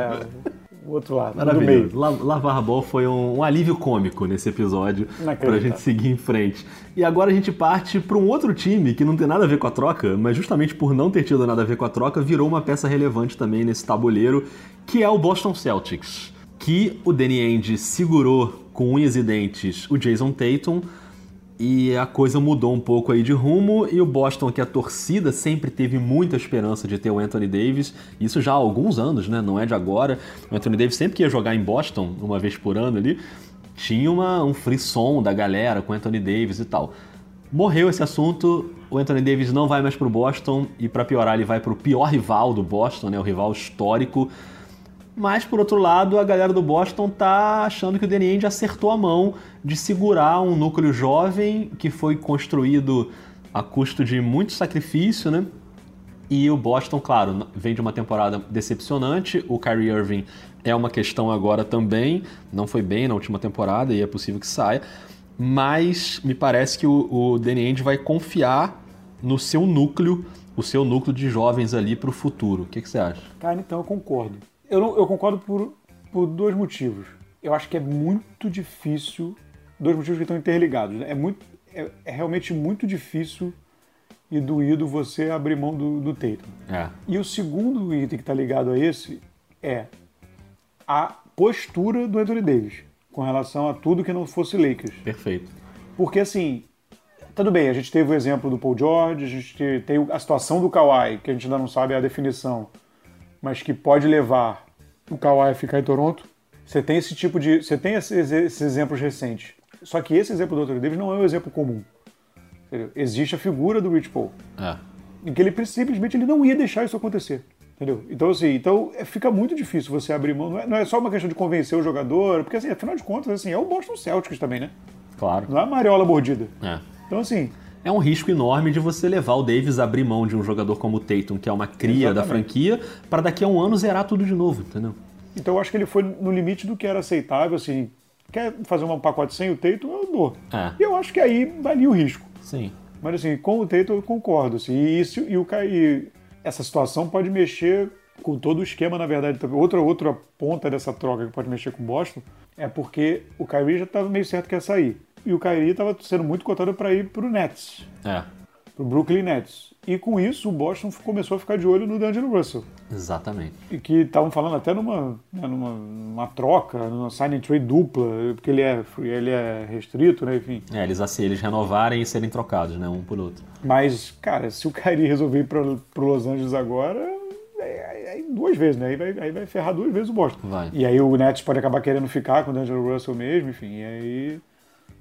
[SPEAKER 2] é o outro lado.
[SPEAKER 1] Maravilhoso. Lavar Ball foi um, um, alívio cômico nesse episódio pra gente seguir em frente. E agora a gente parte para um outro time que não tem nada a ver com a troca, mas justamente por não ter tido nada a ver com a troca, virou uma peça relevante também nesse tabuleiro, que é o Boston Celtics. Que o Danny Ainge segurou com unhas e dentes o Jason Tatum e a coisa mudou um pouco aí de rumo e o Boston, que a torcida sempre teve muita esperança de ter o Anthony Davis, isso já há alguns anos, né? Não é de agora. O Anthony Davis sempre que ia jogar em Boston, uma vez por ano ali, tinha uma, um frisson da galera com o Anthony Davis e tal. Morreu esse assunto, o Anthony Davis não vai mais pro Boston e para piorar ele vai pro pior rival do Boston, né? O rival histórico mas, por outro lado, a galera do Boston tá achando que o Danny Ainge acertou a mão de segurar um núcleo jovem que foi construído a custo de muito sacrifício, né? E o Boston, claro, vem de uma temporada decepcionante. O Kyrie Irving é uma questão agora também. Não foi bem na última temporada e é possível que saia. Mas me parece que o, Danny Ainge vai confiar no seu núcleo, o seu núcleo de jovens ali para o futuro. O que, que você acha?
[SPEAKER 2] Cara, então eu concordo. Eu, não, eu concordo por, por dois motivos. Eu acho que é muito difícil. Dois motivos que estão interligados. Né? É, muito, é, é, realmente muito difícil e doído você abrir mão do, do Tatum.
[SPEAKER 1] É.
[SPEAKER 2] E o segundo item que está ligado a esse é a postura do Anthony Davis com relação a tudo que não fosse Lakers.
[SPEAKER 1] Perfeito.
[SPEAKER 2] Porque assim, tudo bem, a gente teve o exemplo do Paul George, a gente tem a situação do Kawhi, que a gente ainda não sabe a definição mas que pode levar o Kawhi a ficar em Toronto. Você tem esse tipo de. Você tem esses, esses exemplos recentes. Só que esse exemplo do Anthony Davis não é um exemplo comum. Entendeu? Existe a figura do Rich Paul.
[SPEAKER 1] É.
[SPEAKER 2] Em que ele simplesmente ele não ia deixar isso acontecer. Entendeu? Então, assim, então é, fica muito difícil você abrir mão. Não é, não é, só uma questão de convencer o jogador, porque, assim, afinal de contas, assim, é o Boston Celtics também, né?
[SPEAKER 1] Claro.
[SPEAKER 2] Não é a Mariola mordida.
[SPEAKER 1] É.
[SPEAKER 2] Então, assim,
[SPEAKER 1] é um risco enorme de você levar o Davis a abrir mão de um jogador como o Tatum, que é uma cria Exatamente. da franquia, para daqui a um ano zerar tudo de novo, entendeu?
[SPEAKER 2] Então eu acho que ele foi no limite do que era aceitável, assim, quer fazer um pacote sem o Tatum, eu dou. É. E eu acho que aí valia o risco.
[SPEAKER 1] Sim.
[SPEAKER 2] Mas assim, com o Tatum eu concordo, assim, e, isso, e, o, e essa situação pode mexer com todo o esquema, na verdade. Outra, outra ponta dessa troca que pode mexer com o Boston é porque o Kyrie já estava meio certo que ia sair e o Kyrie estava sendo muito cotado para ir para o Nets.
[SPEAKER 1] É.
[SPEAKER 2] Para o Brooklyn Nets. E com isso o Boston começou a ficar de olho no D'Angelo Russell.
[SPEAKER 1] Exatamente.
[SPEAKER 2] E que estavam falando até numa, né, numa, numa, troca, numa sign and trade dupla, porque ele é, ele é restrito, né? Enfim.
[SPEAKER 1] É, eles assim, eles renovarem e serem trocados, né? Um por outro.
[SPEAKER 2] Mas, cara, se o Kyrie resolver ir para Los Angeles agora, é, é, duas vezes, né? Aí vai, aí vai ferrar duas vezes o Boston.
[SPEAKER 1] Vai.
[SPEAKER 2] E aí o Nets pode acabar querendo ficar com o D'Angelo Russell mesmo, enfim. E aí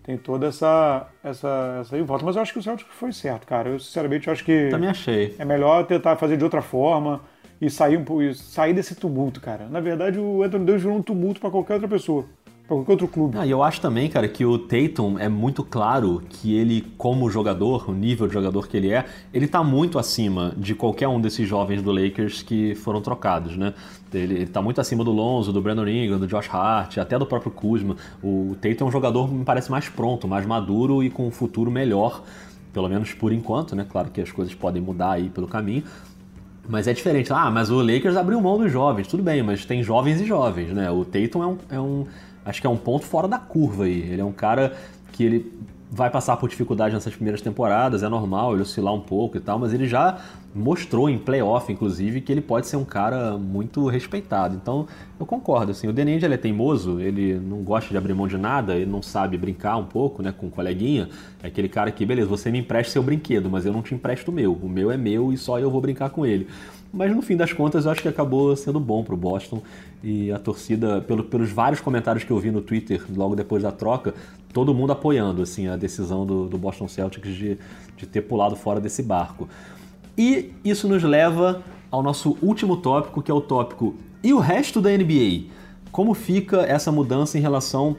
[SPEAKER 2] tem toda essa, essa, essa volta. Mas eu acho que o Celtic foi certo, cara. Eu, sinceramente, acho que.
[SPEAKER 1] Também achei.
[SPEAKER 2] É melhor tentar fazer de outra forma e sair, um, sair desse tumulto, cara. Na verdade, o Anthony Davis virou um tumulto para qualquer outra pessoa para qualquer outro clube.
[SPEAKER 1] Ah, e eu acho também, cara, que o Tatum é muito claro que ele, como jogador, o nível de jogador que ele é, ele tá muito acima de qualquer um desses jovens do Lakers que foram trocados, né? Ele, ele tá muito acima do Lonzo, do Brandon Ingram, do Josh Hart, até do próprio Kuzma. O Tatum é um jogador, me parece, mais pronto, mais maduro e com um futuro melhor, pelo menos por enquanto, né? Claro que as coisas podem mudar aí pelo caminho, mas é diferente. Ah, mas o Lakers abriu mão dos jovens. Tudo bem, mas tem jovens e jovens, né? O Tatum é um, é um, acho que é um ponto fora da curva aí. Ele é um cara que ele vai passar por dificuldade nessas primeiras temporadas, é normal ele oscilar um pouco e tal, mas ele já mostrou em playoff, inclusive, que ele pode ser um cara muito respeitado. Então, eu concordo, assim, o Denende ele é teimoso, ele não gosta de abrir mão de nada, ele não sabe brincar um pouco, né, com o coleguinha. É aquele cara que, beleza, você me empresta seu brinquedo, mas eu não te empresto o meu. O meu é meu e só eu vou brincar com ele. Mas no fim das contas, eu acho que acabou sendo bom pro Boston e a torcida, pelo, pelos vários comentários que eu vi no Twitter logo depois da troca, todo mundo apoiando assim a decisão do, do Boston Celtics de, de ter pulado fora desse barco. E isso nos leva ao nosso último tópico, que é o tópico e o resto da NBA? Como fica essa mudança em relação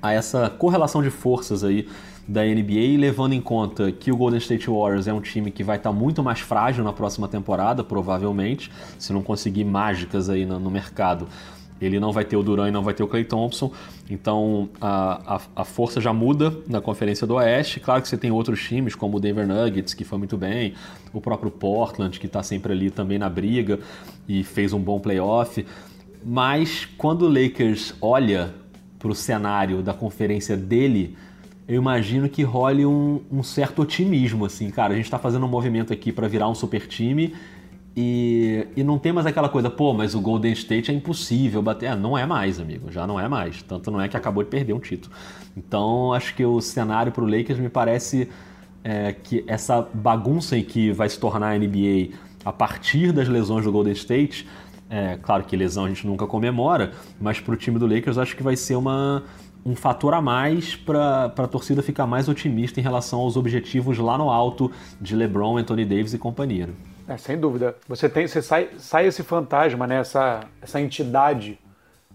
[SPEAKER 1] a essa correlação de forças aí da NBA, levando em conta que o Golden State Warriors é um time que vai estar tá muito mais frágil na próxima temporada, provavelmente, se não conseguir mágicas aí no, no mercado. Ele não vai ter o Duran e não vai ter o Clay Thompson, então a, a, a, força já muda na Conferência do Oeste. Claro que você tem outros times, como o Denver Nuggets, que foi muito bem, o próprio Portland, que está sempre ali também na briga e fez um bom playoff. Mas quando o Lakers olha para o cenário da conferência dele, eu imagino que role um, um certo otimismo, assim, cara, a gente está fazendo um movimento aqui para virar um super time e, e não tem mais aquela coisa, pô, mas o Golden State é impossível bater. Ah, não é mais, amigo, já não é mais. Tanto não é que acabou de perder um título. Então, acho que o cenário para o Lakers me parece é, que essa bagunça em que vai se tornar a NBA a partir das lesões do Golden State, é, claro que lesão a gente nunca comemora, mas para o time do Lakers acho que vai ser uma um fator a mais para a torcida ficar mais otimista em relação aos objetivos lá no alto de LeBron, Anthony Davis e companhia. Né?
[SPEAKER 2] É, sem dúvida. Você tem, você sai, sai esse fantasma, né? essa, essa entidade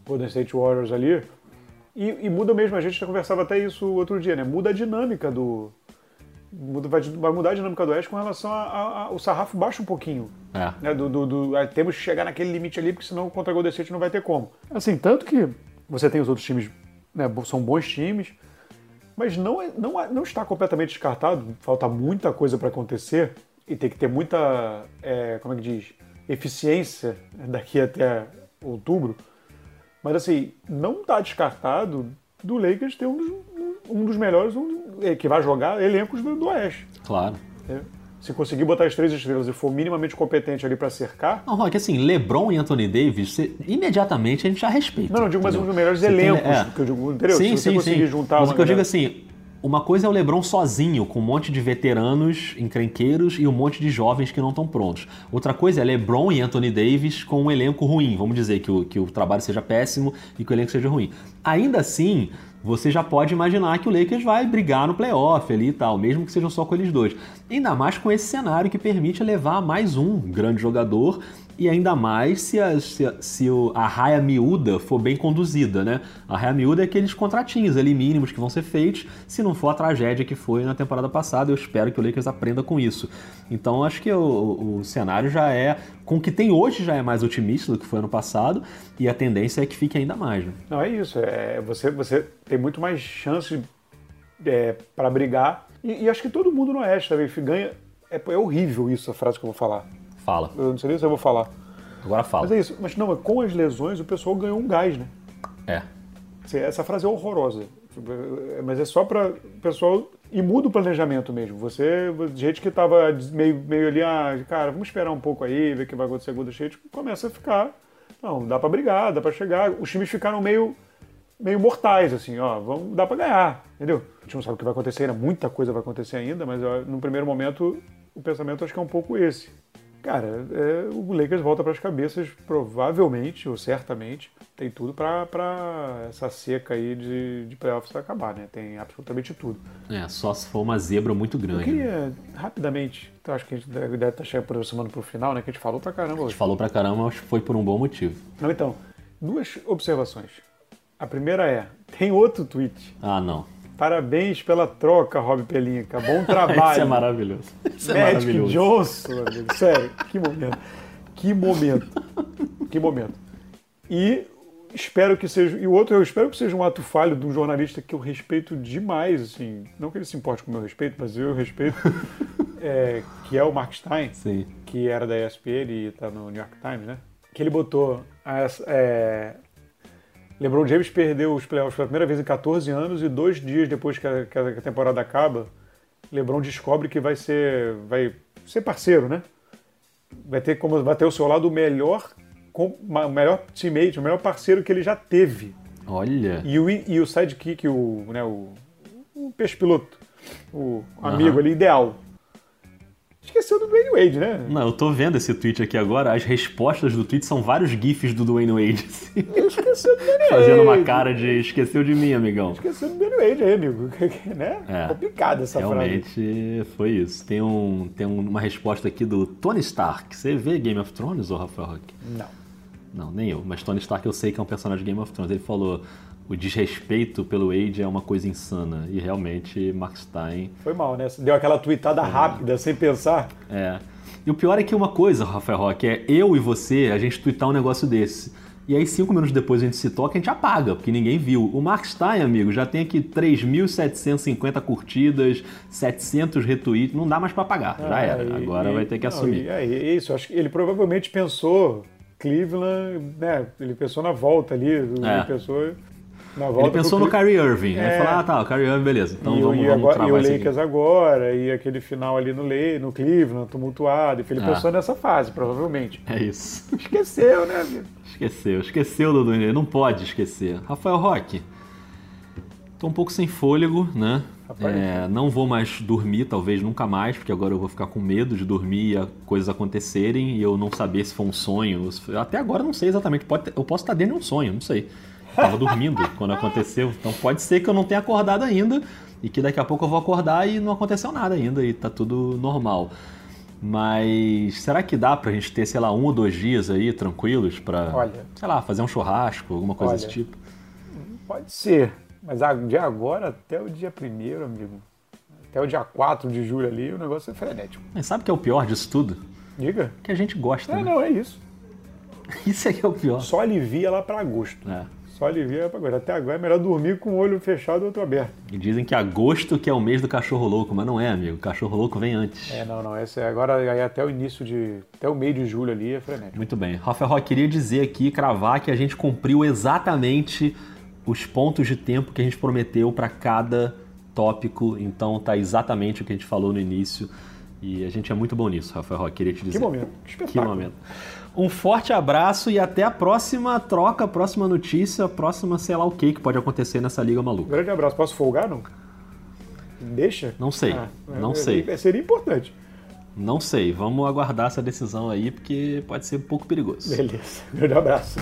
[SPEAKER 2] Golden State Warriors ali, e, e, muda mesmo. A gente já conversava até isso outro dia, né? Muda a dinâmica do. Muda, vai, vai, mudar a dinâmica do Oeste com relação ao sarrafo baixa um pouquinho.
[SPEAKER 1] É.
[SPEAKER 2] Né? Do, do, do, temos que chegar naquele limite ali, porque senão contra o Golden State não vai ter como. Assim, tanto que você tem os outros times né, são bons times, mas não, é, não, é, não está completamente descartado. Falta muita coisa para acontecer e tem que ter muita, é, como é que diz, eficiência daqui até outubro. Mas assim, não está descartado do Lakers ter um dos, um dos melhores um, é, que vai jogar elencos do, do Oeste.
[SPEAKER 1] Claro.
[SPEAKER 2] É se conseguir botar as três estrelas e for minimamente competente ali para cercar.
[SPEAKER 1] Não, Rock, assim, LeBron e Anthony Davis, você, imediatamente a gente já respeita.
[SPEAKER 2] Não, não digo mais um dos melhores elencos tem, é. que eu digo, entendeu?
[SPEAKER 1] Sim,
[SPEAKER 2] se você
[SPEAKER 1] sim,
[SPEAKER 2] conseguir
[SPEAKER 1] sim.
[SPEAKER 2] juntar
[SPEAKER 1] Mas o que eu digo assim, uma coisa é o LeBron sozinho, com um monte de veteranos encrenqueiros e um monte de jovens que não estão prontos. Outra coisa é LeBron e Anthony Davis com um elenco ruim. Vamos dizer que o, que o trabalho seja péssimo e que o elenco seja ruim. Ainda assim, você já pode imaginar que o Lakers vai brigar no playoff ali e tal, mesmo que sejam só com eles dois. Ainda mais com esse cenário que permite levar mais um grande jogador e ainda mais se a, se a, se a raia miúda for bem conduzida, né? A raia miúda é aqueles contratinhos ali mínimos que vão ser feitos, se não for a tragédia que foi na temporada passada. Eu espero que o Lakers aprenda com isso. Então acho que o, o cenário já é, com o que tem hoje já é mais otimista do que foi ano passado e a tendência é que fique ainda mais. Né?
[SPEAKER 2] Não, é isso. É, você, você tem muito mais chance é, para brigar. E, e, acho que todo mundo no Oeste também ganha. É, é horrível isso, a frase que eu vou falar.
[SPEAKER 1] Fala.
[SPEAKER 2] Eu não sei nem se eu vou falar.
[SPEAKER 1] Agora fala.
[SPEAKER 2] Mas é isso. Mas não, com as lesões o pessoal ganhou um gás, né?
[SPEAKER 1] É.
[SPEAKER 2] Essa frase é horrorosa. Mas é só para o pessoal. E muda o planejamento mesmo. Você, gente que estava meio, meio ali, ah, cara, vamos esperar um pouco aí, ver o que vai acontecer com o Shade, começa a ficar. Não, dá para brigar, dá para chegar. Os times ficaram meio, meio mortais, assim, ó, vamos, dá para ganhar, entendeu? A gente não sabe o que vai acontecer, ainda, muita coisa vai acontecer ainda, mas ó, no primeiro momento o pensamento acho que é um pouco esse. Cara, é, o Lakers volta para as cabeças, provavelmente, ou certamente, tem tudo para essa seca aí de, de playoffs acabar, né? Tem absolutamente tudo.
[SPEAKER 1] É, só se for uma zebra muito grande. Eu
[SPEAKER 2] queria, rapidamente, então acho que a gente deve, estar chegando aproximando para o final, né? Que a gente falou para caramba hoje. A
[SPEAKER 1] gente falou para caramba, mas foi por um bom motivo.
[SPEAKER 2] Não, então, duas observações. A primeira é, tem outro tweet.
[SPEAKER 1] Ah, não.
[SPEAKER 2] Parabéns pela troca, Rob Pelinca. Bom trabalho.
[SPEAKER 1] Isso é maravilhoso.
[SPEAKER 2] Isso é Magic maravilhoso. Johnson, amigo. Sério, que momento. Que momento. Que momento. E espero que seja. E o outro, eu espero que seja um ato falho de um jornalista que eu respeito demais, assim. Não que ele se importe com o meu respeito, mas eu respeito. é, que é o Mark Stein,
[SPEAKER 1] Sim.
[SPEAKER 2] que era da ESPN e está no New York Times, né? Que ele botou as, é, LeBron James perdeu os playoffs pela primeira vez em 14 anos e dois dias depois que a, que a temporada acaba, LeBron descobre que vai ser, vai ser parceiro, né? Vai ter como vai ter ao seu lado o melhor, o melhor teammate, o melhor parceiro que ele já teve.
[SPEAKER 1] Olha.
[SPEAKER 2] E o, e o sidekick, o, né, o, o peixe piloto, o amigo uhum. ali ideal. Esqueceu do Dwayne Wade, né?
[SPEAKER 1] Não, eu tô vendo esse tweet aqui agora. As respostas do tweet são vários GIFs do Dwayne Wade.
[SPEAKER 2] Assim. Esqueceu do Dwayne Wade.
[SPEAKER 1] Fazendo uma cara de esqueceu de mim, amigão.
[SPEAKER 2] Esqueceu do Dwayne Wade aí, amigo. né? É, Complicada essa
[SPEAKER 1] realmente
[SPEAKER 2] frase.
[SPEAKER 1] Realmente foi isso. Tem, um, tem uma resposta aqui do Tony Stark. Você vê Game of Thrones, ou Rafael Rock?
[SPEAKER 2] Não.
[SPEAKER 1] Não, nem eu. Mas Tony Stark eu sei que é um personagem de Game of Thrones. Ele falou: o desrespeito pelo Wade é uma coisa insana. E realmente, Mark Stein.
[SPEAKER 2] Foi mal, né? Deu aquela tweetada é. rápida, sem pensar.
[SPEAKER 1] É. E o pior é que uma coisa, Rafael Roque, é eu e você, a gente tweetar um negócio desse. E aí, cinco minutos depois a gente se toca, a gente apaga, porque ninguém viu. O Mark Stein, amigo, já tem aqui 3.750 curtidas, 700 retweets, não dá mais para apagar, já ah, era. Agora e, vai ter que não, assumir.
[SPEAKER 2] É isso, acho que ele provavelmente pensou Cleveland, né? Ele pensou na volta ali, ele
[SPEAKER 1] é.
[SPEAKER 2] pensou
[SPEAKER 1] ele pensou no Kyrie Irving. É. Aí falou, ah tá, o Kyrie Irving, beleza. Então
[SPEAKER 2] e,
[SPEAKER 1] vamos,
[SPEAKER 2] e,
[SPEAKER 1] vamos
[SPEAKER 2] agora, e o Lakers agora, e aquele final ali no, Le, no Cleveland, tumultuado. Ele ah. pensou nessa fase, provavelmente.
[SPEAKER 1] É isso.
[SPEAKER 2] Esqueceu, né, amigo?
[SPEAKER 1] Esqueceu, esqueceu, Dudu. Não pode esquecer. Rafael Roque, tô um pouco sem fôlego, né? É, não vou mais dormir, talvez nunca mais, porque agora eu vou ficar com medo de dormir e coisas acontecerem e eu não saber se foi um sonho. Até agora eu não sei exatamente. Pode, eu posso estar dentro de um sonho, não sei. Tava dormindo quando aconteceu. Então pode ser que eu não tenha acordado ainda e que daqui a pouco eu vou acordar e não aconteceu nada ainda e tá tudo normal. Mas será que dá pra gente ter, sei lá, um ou dois dias aí tranquilos pra,
[SPEAKER 2] Olha,
[SPEAKER 1] sei lá, fazer um churrasco, alguma coisa
[SPEAKER 2] olha,
[SPEAKER 1] desse tipo?
[SPEAKER 2] Pode ser, mas de agora até o dia primeiro, amigo, até o dia 4 de julho ali, o negócio é frenético.
[SPEAKER 1] Mas sabe o que é o pior disso tudo?
[SPEAKER 2] Diga.
[SPEAKER 1] Que a gente gosta,
[SPEAKER 2] é,
[SPEAKER 1] né?
[SPEAKER 2] Não, é isso.
[SPEAKER 1] Isso aí é o pior.
[SPEAKER 2] Só alivia lá para agosto.
[SPEAKER 1] É.
[SPEAKER 2] Só alivia para agora. Até agora é melhor dormir com o olho fechado e o outro aberto.
[SPEAKER 1] E dizem que agosto que é o mês do cachorro louco, mas não é, amigo. O cachorro louco vem antes.
[SPEAKER 2] É, não, não. Esse é agora aí até o início de. Até o meio de julho ali é frenético.
[SPEAKER 1] Muito bem. Rafael Rock, queria dizer aqui, cravar, que a gente cumpriu exatamente os pontos de tempo que a gente prometeu para cada tópico. Então tá exatamente o que a gente falou no início. E a gente é muito bom nisso, Rafael Rock, queria te dizer.
[SPEAKER 2] Que momento, que espetáculo.
[SPEAKER 1] Que momento. Um forte abraço e até a próxima troca, próxima notícia, próxima sei lá o que que pode acontecer nessa liga maluca.
[SPEAKER 2] grande abraço. Posso folgar, não? Deixa?
[SPEAKER 1] Não sei, ah, não é, sei.
[SPEAKER 2] É, seria importante.
[SPEAKER 1] Não sei, vamos aguardar essa decisão aí, porque pode ser um pouco perigoso.
[SPEAKER 2] Beleza, grande abraço.